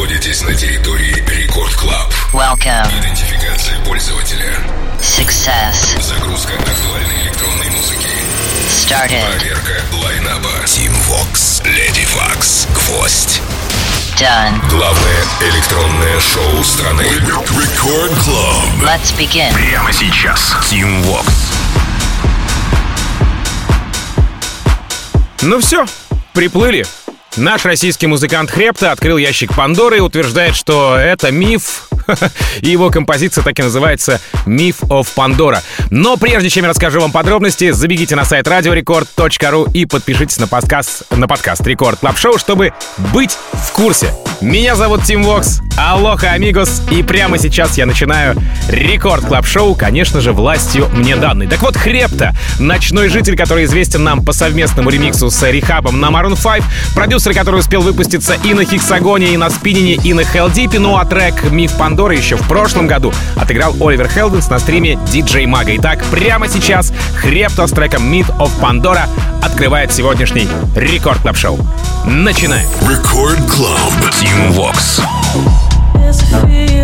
находитесь на территории Record Club. Welcome. Идентификация пользователя. Success. Загрузка актуальной электронной музыки. Started. Проверка лайнапа. Tim Vox, Lady Fox, Гвоздь. Done. Главное электронное шоу страны. Record Club. Let's begin. Прямо сейчас. Tim Vox. Ну все, приплыли. Наш российский музыкант Хрепта открыл ящик Пандоры и утверждает, что это миф, и его композиция так и называется «Myth of Pandora». Но прежде чем я расскажу вам подробности, забегите на сайт radiorecord.ru и подпишитесь на подкаст, на подкаст Record Club Show, чтобы быть в курсе. Меня зовут Tim Vox, алоха, амигос, и прямо сейчас я начинаю Record Club Show, конечно же, властью мне данной. Так вот, Хрепта, ночной житель, который известен нам по совместному ремиксу с Рихабом на Maroon 5, продюсер, который успел выпуститься и на Hexagon е, и на Spinnin' е, и на Heldeep е, ну а трек «Миф Пандоры» еще в прошлом году отыграл Оливер Хелденс на стриме DJ Mag а. Итак, прямо сейчас Хрепта с треком «Myth of Pandora» открывает сегодняшний Record Club Show. Начинаем. Record Club. Tim Vox. There's a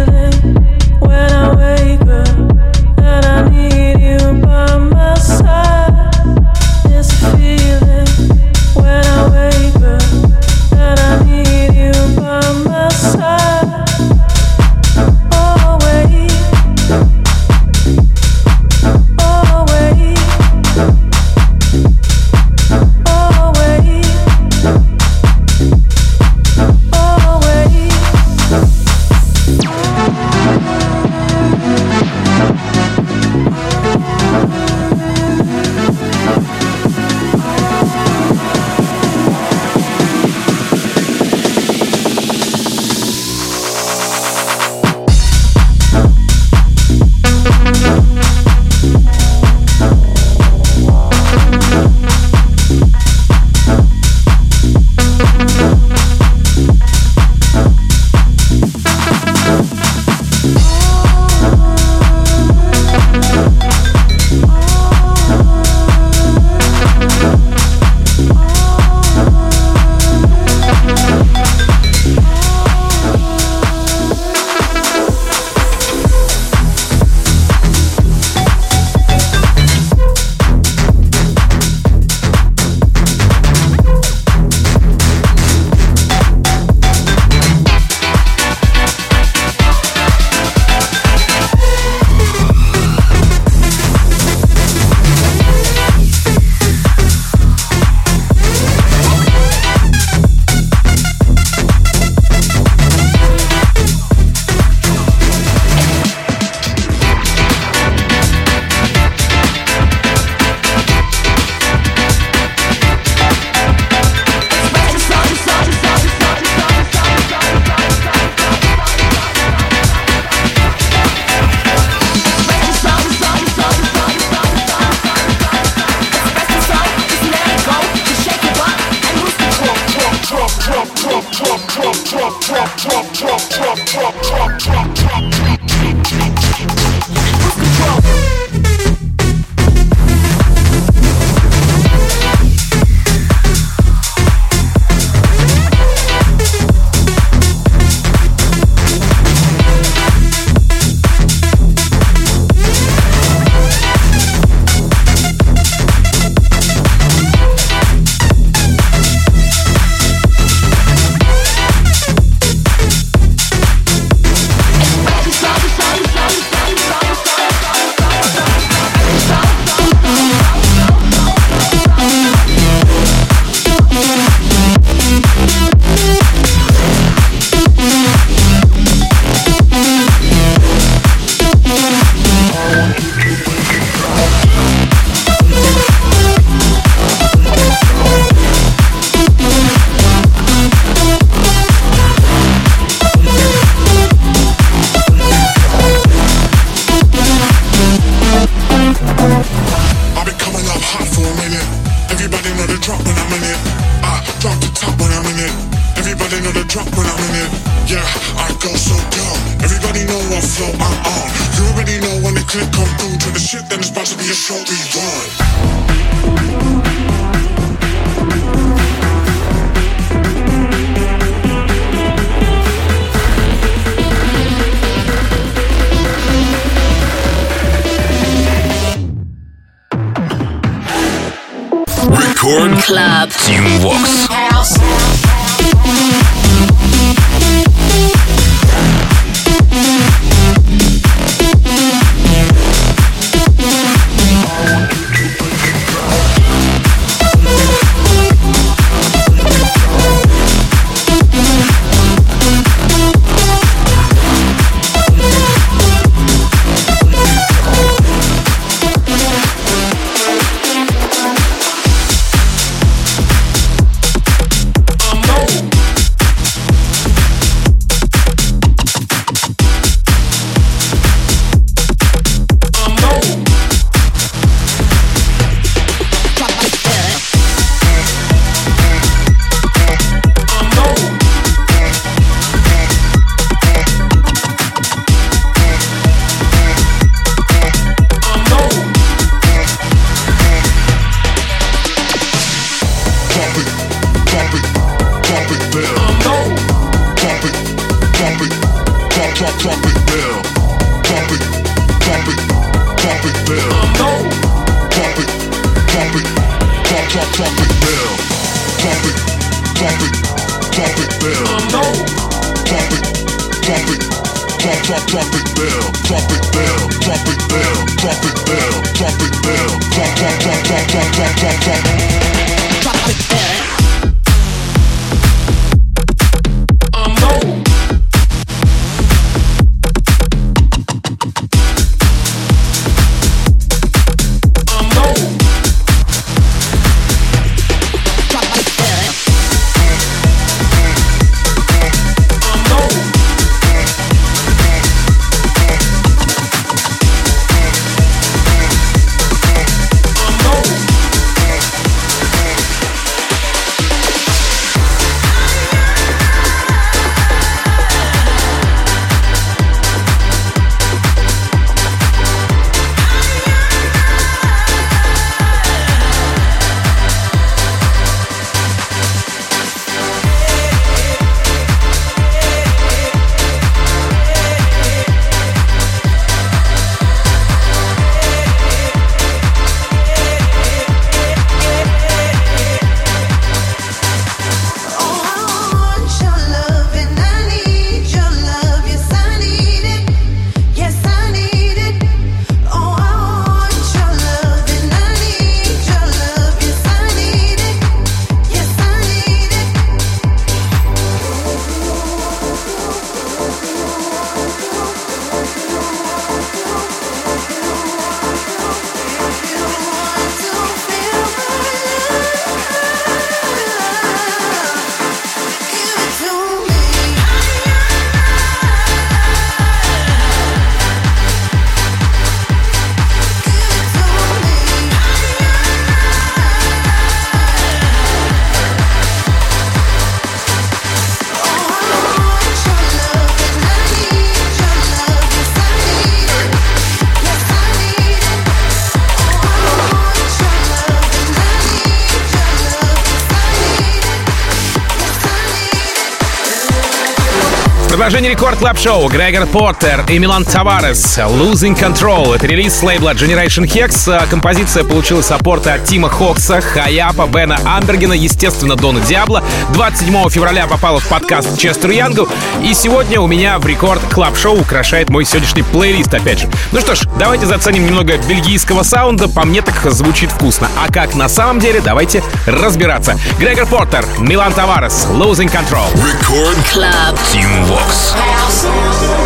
Продолжение Record Club Show Грегор Поттер и Милан Таварес Losing Control. Это релиз с лейбла Generation Hex. А, Композиция получила саппорты от Тима Хокса, Хаяпа, Бена Амбергена, естественно, Дона Диабло. 27 февраля попала в подкаст Честер Янгу. И сегодня у меня в Record Club Show украшает мой сегодняшний плейлист, опять же. Ну что ж, давайте заценим немного бельгийского саунда. По мне так звучит вкусно. А как на самом деле, давайте разбираться. Грегор Поттер, Милан Таварес, Losing Control. Record Club. Tim Vox. house. house.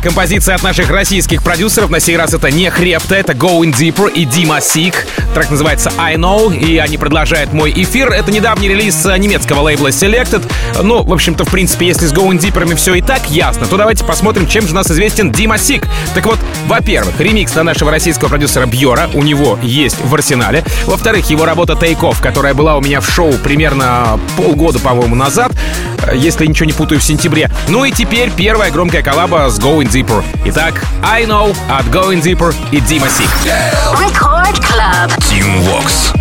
Композиция от наших российских продюсеров. На сей раз это не Хрепта, это Going Deeper и Дима Сик. Трек называется I Know, и они продолжают мой эфир. Это недавний релиз немецкого лейбла Selected. Ну, в общем-то, в принципе, если с Going Deeper все и так ясно, то давайте посмотрим, чем же нас известен Дима Сик. Так вот, во-первых, ремикс на нашего российского продюсера Бьора у него есть в арсенале. Во-вторых, его работа Take Off, которая была у меня в шоу примерно полгода, по-моему, назад, если ничего не путаю, в сентябре. Ну и теперь первая громкая коллаба с Going Deeper. Итак, I Know от Going Deeper и Дима Сик. Record Club. Team Vox.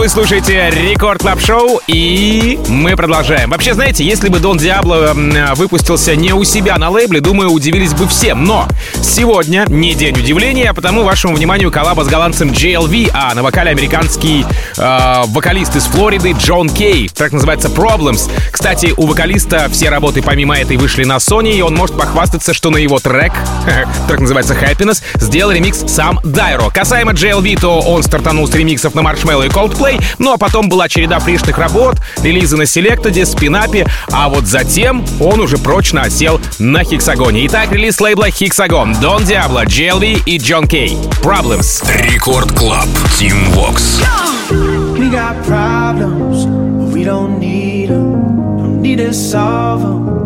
Вы слушаете Record Club Show, и мы продолжаем. Вообще, знаете, если бы Дон Диабло выпустился не у себя на лейбле, думаю, удивились бы все. Но сегодня не день удивления, а потому вашему вниманию коллаба с голландцем JLV, а на вокале американский э, вокалист из Флориды Джон Кей. Трек называется Problems. Кстати, у вокалиста все работы помимо этой вышли на Sony, и он может похвастаться, что на его трек, трек называется Happiness, сделал ремикс сам Дайро. Касаемо JLV, то он стартанул с ремиксов на Marshmello и Coldplay, ну а потом была череда фришных работ, релизы на Selected, Спинапе, а вот затем он уже прочно осел на Хексагоне. Итак, релиз лейбла Hexagon, Don Diablo, JLV и John Кей. Problems. Рекорд Клаб. Team Vox. We got problems, but we don't need them. Don't need to solve them,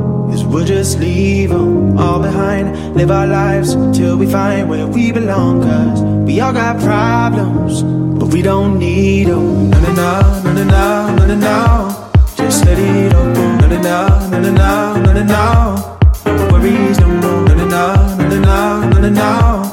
We'll just leave them all behind. Live our lives till we find where we belong. Cause we all got problems, but we don't need them. No, no, no, no, no, no, no, no. Just let it all go. No, no, no, no, no, no, no, no. No worries, no more. No, no, no, no, no, no, no, no.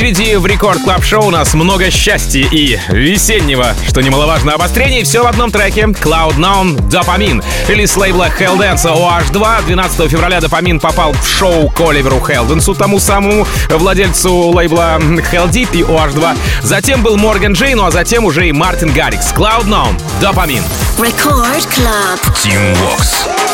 Очереди в Record Club Show у нас много счастья и весеннего, что немаловажно, обострений. Все в одном треке. Cloud None Dopamine. Релиз лейбла Heldens OH2. 12 февраля Dopamine попал в шоу к Оливеру Хелденсу, тому самому владельцу лейбла Heldeep и OH2. Затем был Морган Джей, ну а затем уже и Мартин Гаррикс. Cloud None Dopamine. Record Club. Tim Vox.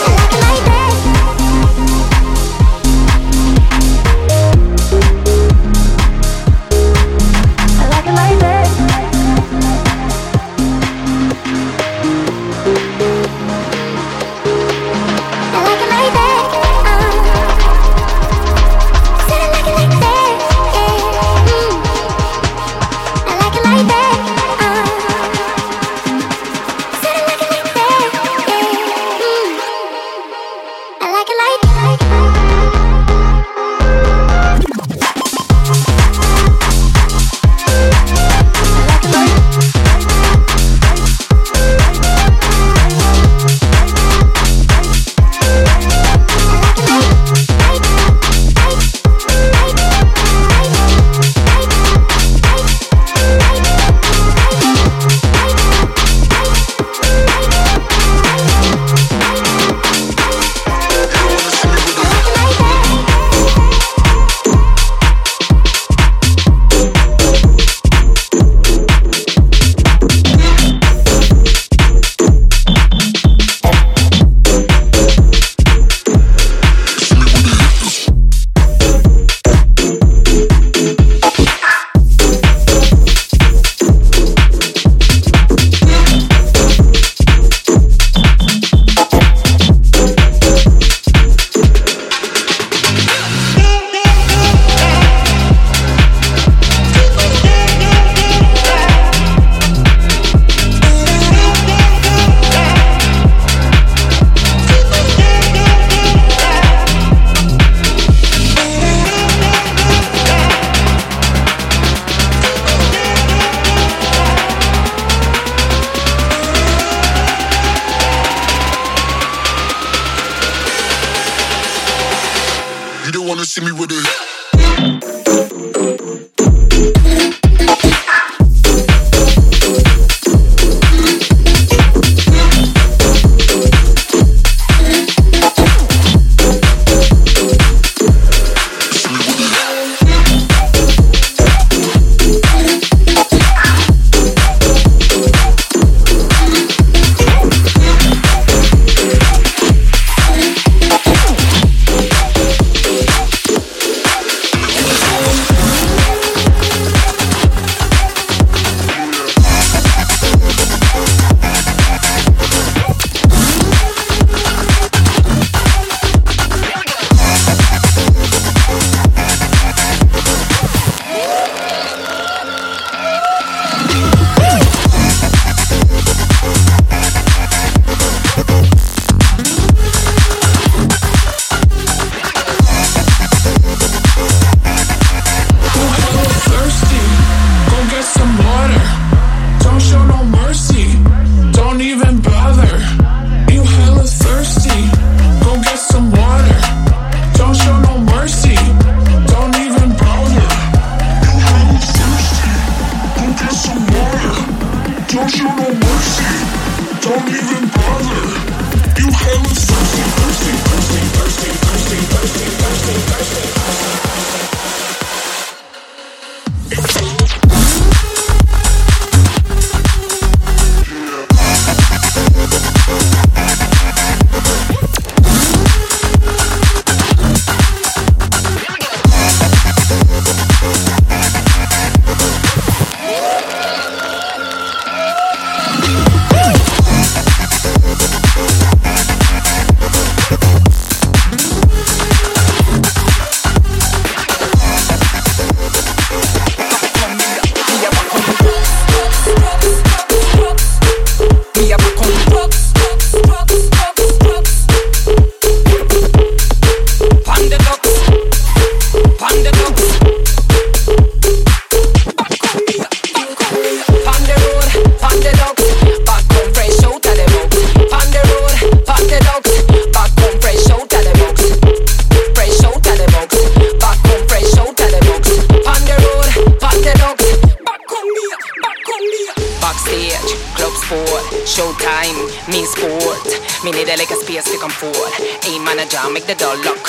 Showtime, mean sport. Need a like a space to come forward. A manager, make the door lock.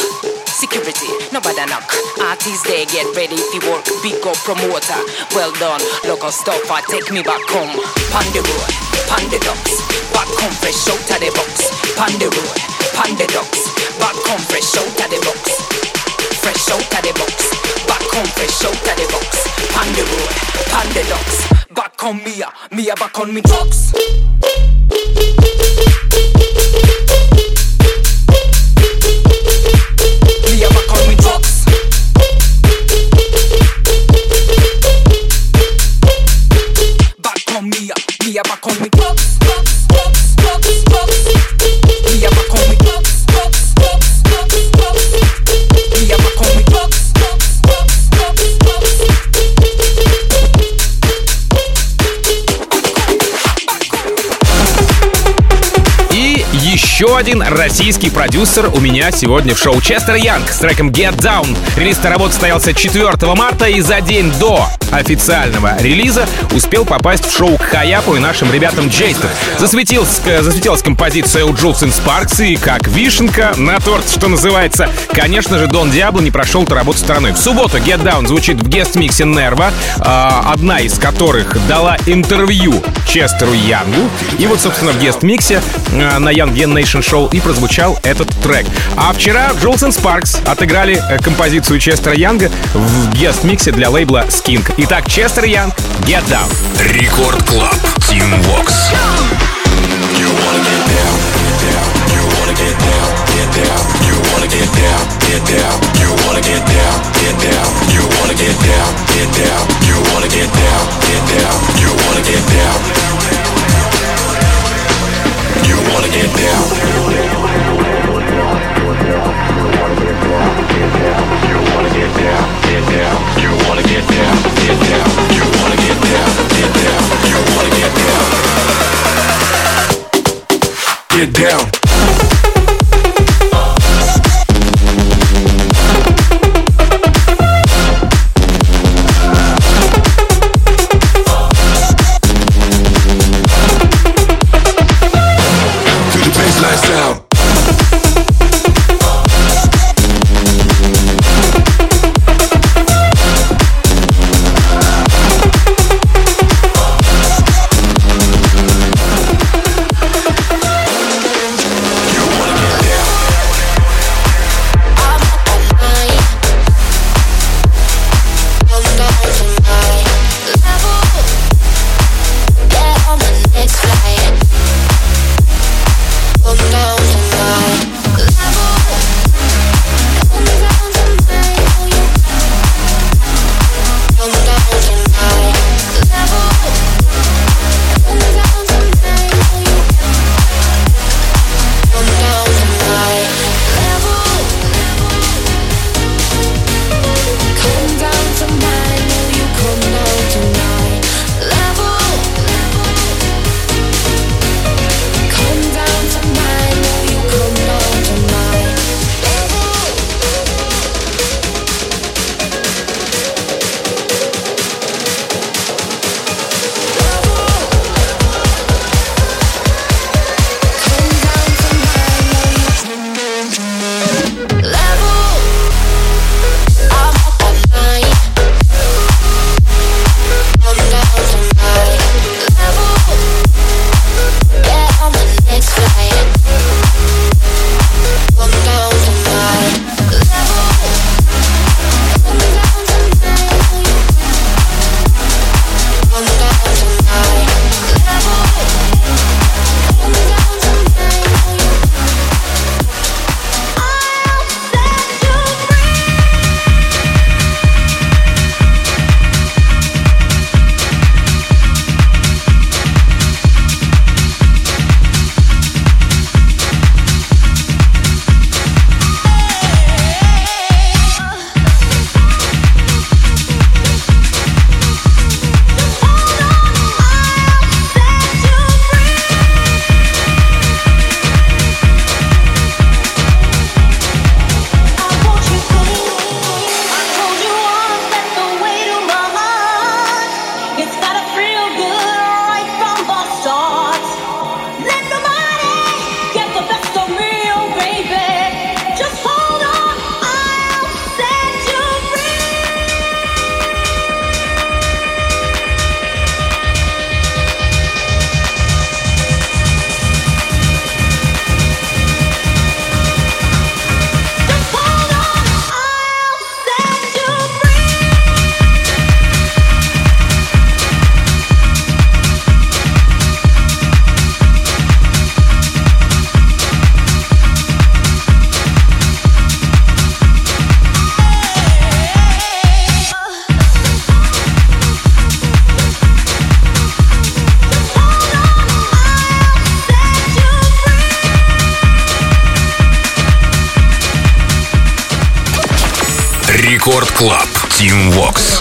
Security, nobody knock. Artists they get ready to work. Big up promoter, well done. Local stopper, take me back home. Pon the road, pon the. Back home fresh out of the box. Pon the road, pon the. Back home fresh out of the box. Fresh out of the box. Back home fresh out of the box. Pon the road, pon the. Back on Mia, Mia back on me drugs. Еще один российский продюсер у меня сегодня в шоу Честер Янг с треком Get Down. Релиз этой работы состоялся 4 марта и за день до официального релиза успел попасть в шоу к Хаяпу и нашим ребятам Джейстон. Засветилась, засветилась композиция у Джулсен Спаркс и как вишенка на торт, что называется. Конечно же, Дон Диабло не прошел эту работу стороной. В субботу Get Down звучит в гест-миксе Нерва, одна из которых дала интервью Честеру Янгу. И вот, собственно, в guest mix е э, на Young Generation Show и прозвучал этот трек. А вчера Джулсен Спаркс отыграли э, композицию Честера Янга в guest mix е для лейбла Skink. Итак, Честер Янг, Get Down. Record Club. Tim Vox. Get Рекорд Клаб. Тим Вокс.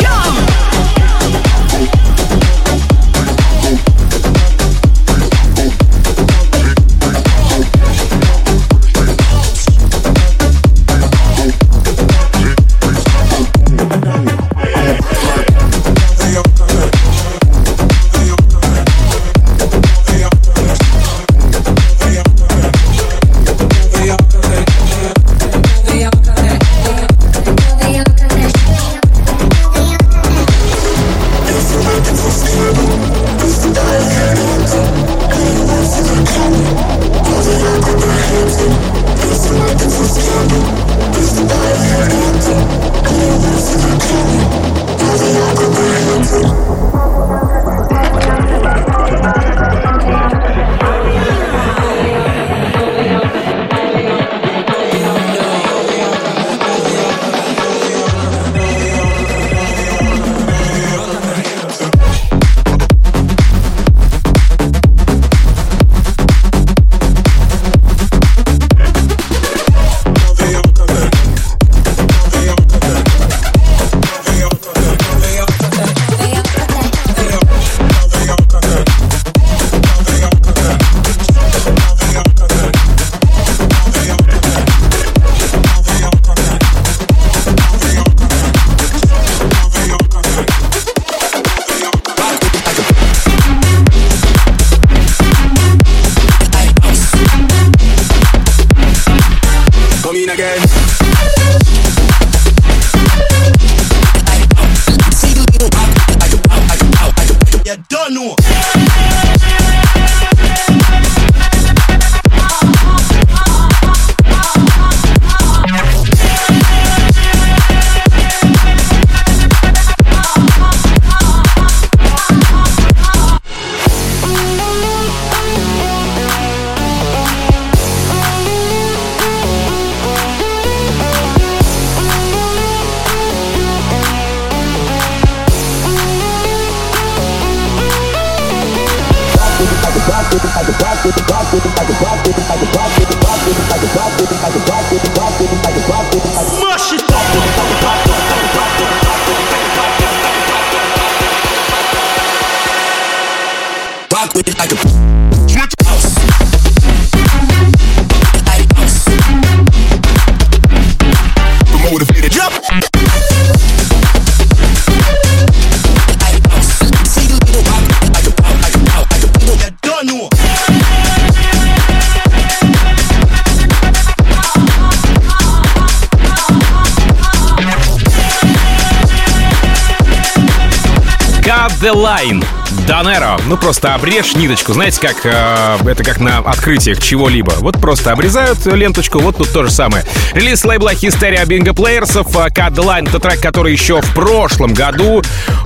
The line. Донеро. Ну, просто обрежь ниточку. Знаете, как э, это как на открытиях чего-либо. Вот просто обрезают ленточку, вот тут то же самое. Релиз лейбла Hysteria Bingo Players. Cut the line. Это трек, который еще в прошлом году,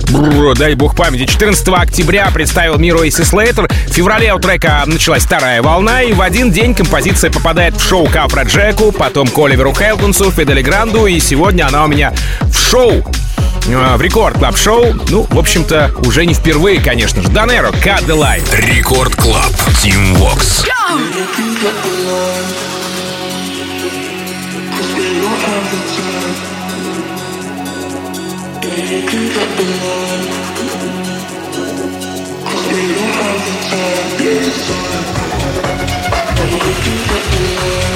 бррр, дай бог памяти, 14 октября представил миру Эйси Слейтер. В феврале у трека началась вторая волна, и в один день композиция попадает в шоу Капра Джеку, потом к Оливеру Хелденсу, Фидели Гранду, и сегодня она у меня в шоу э, в Record Club Show Ну, в общем-то, уже не впервые, конечно же. Донеро, Cut the Line. Record Club. Tim Vox. Time now.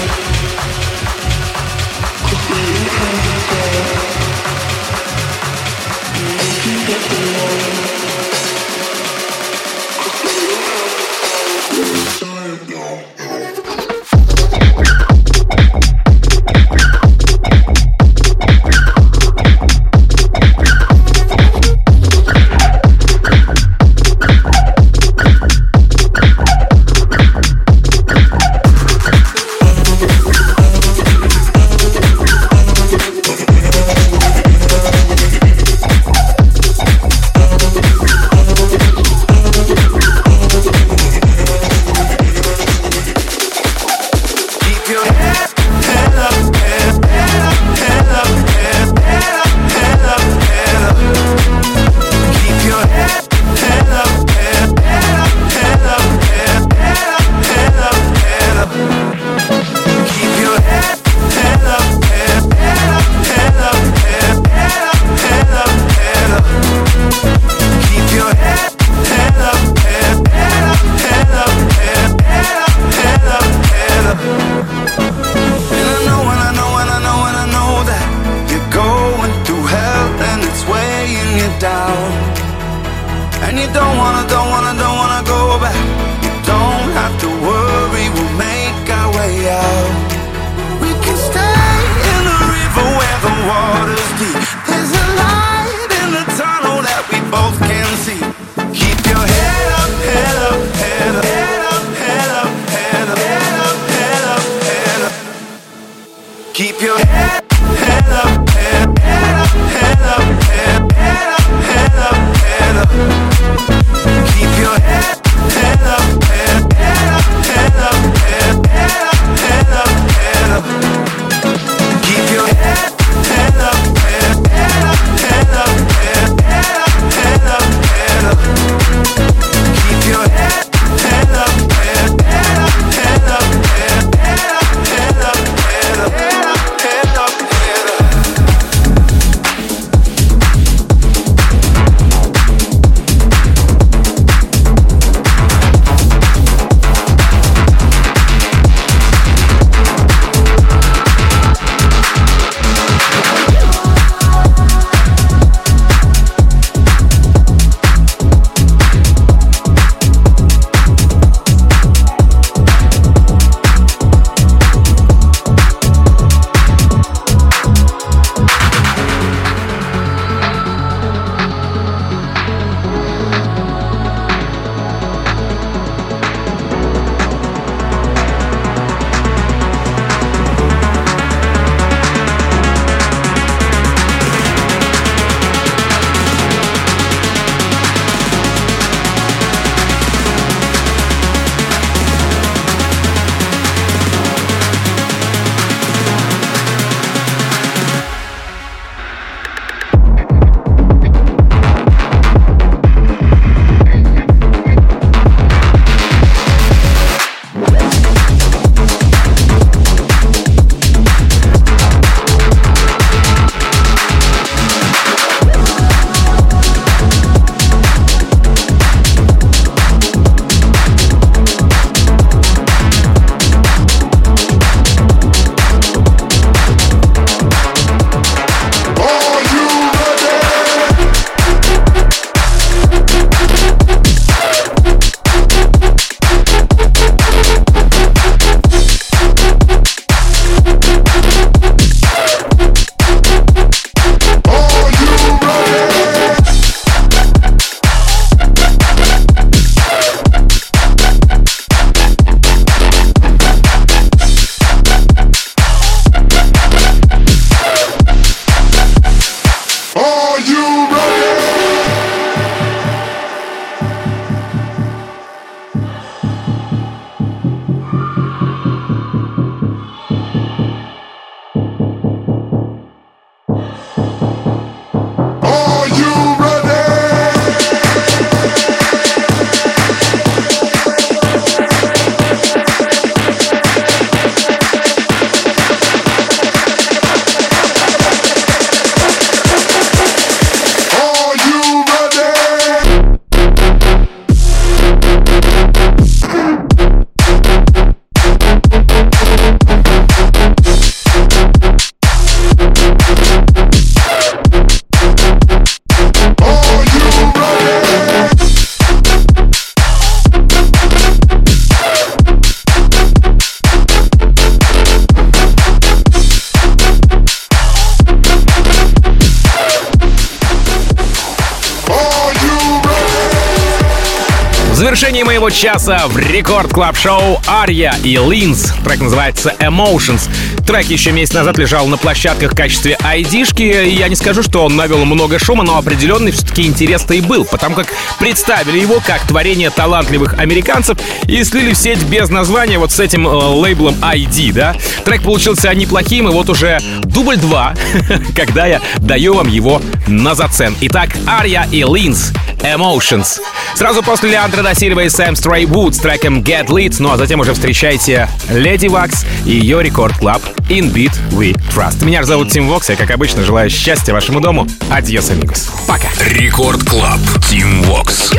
Завершении моего часа в рекорд клаб шоу Ария и Линз. Трек называется Emotions. Трек еще месяц назад лежал на площадках в качестве айдишки, я не скажу, что он навел много шума, но определенный все-таки интерес-то и был, потому как представили его как творение талантливых американцев и слили в сеть без названия вот с этим э, лейблом ID, да? Трек получился неплохим, и вот уже дубль 2, когда я даю вам его на зацен. Итак, Ария и Линз Emotions. Сразу после Leandro Da Silva и Sam Stray Wood с треком Get Lit, ну а затем уже встречайте Lady Waks и ее Record Club In Beat We Trust. Меня зовут Тим Вокс, я, как обычно, желаю счастья вашему дому. Adiós, amigos. Пока. Record Club. Тим Вокс.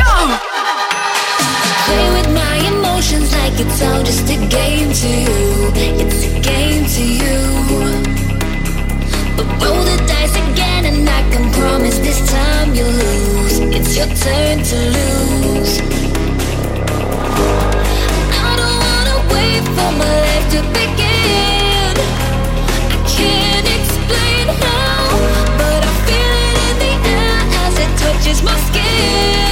Play with my emotions like it's all just a game to you. It's a game to you. But roll the dice again and I can promise this time you'll lose. It's your turn to lose. I don't wanna wait for my life to begin. just my skin.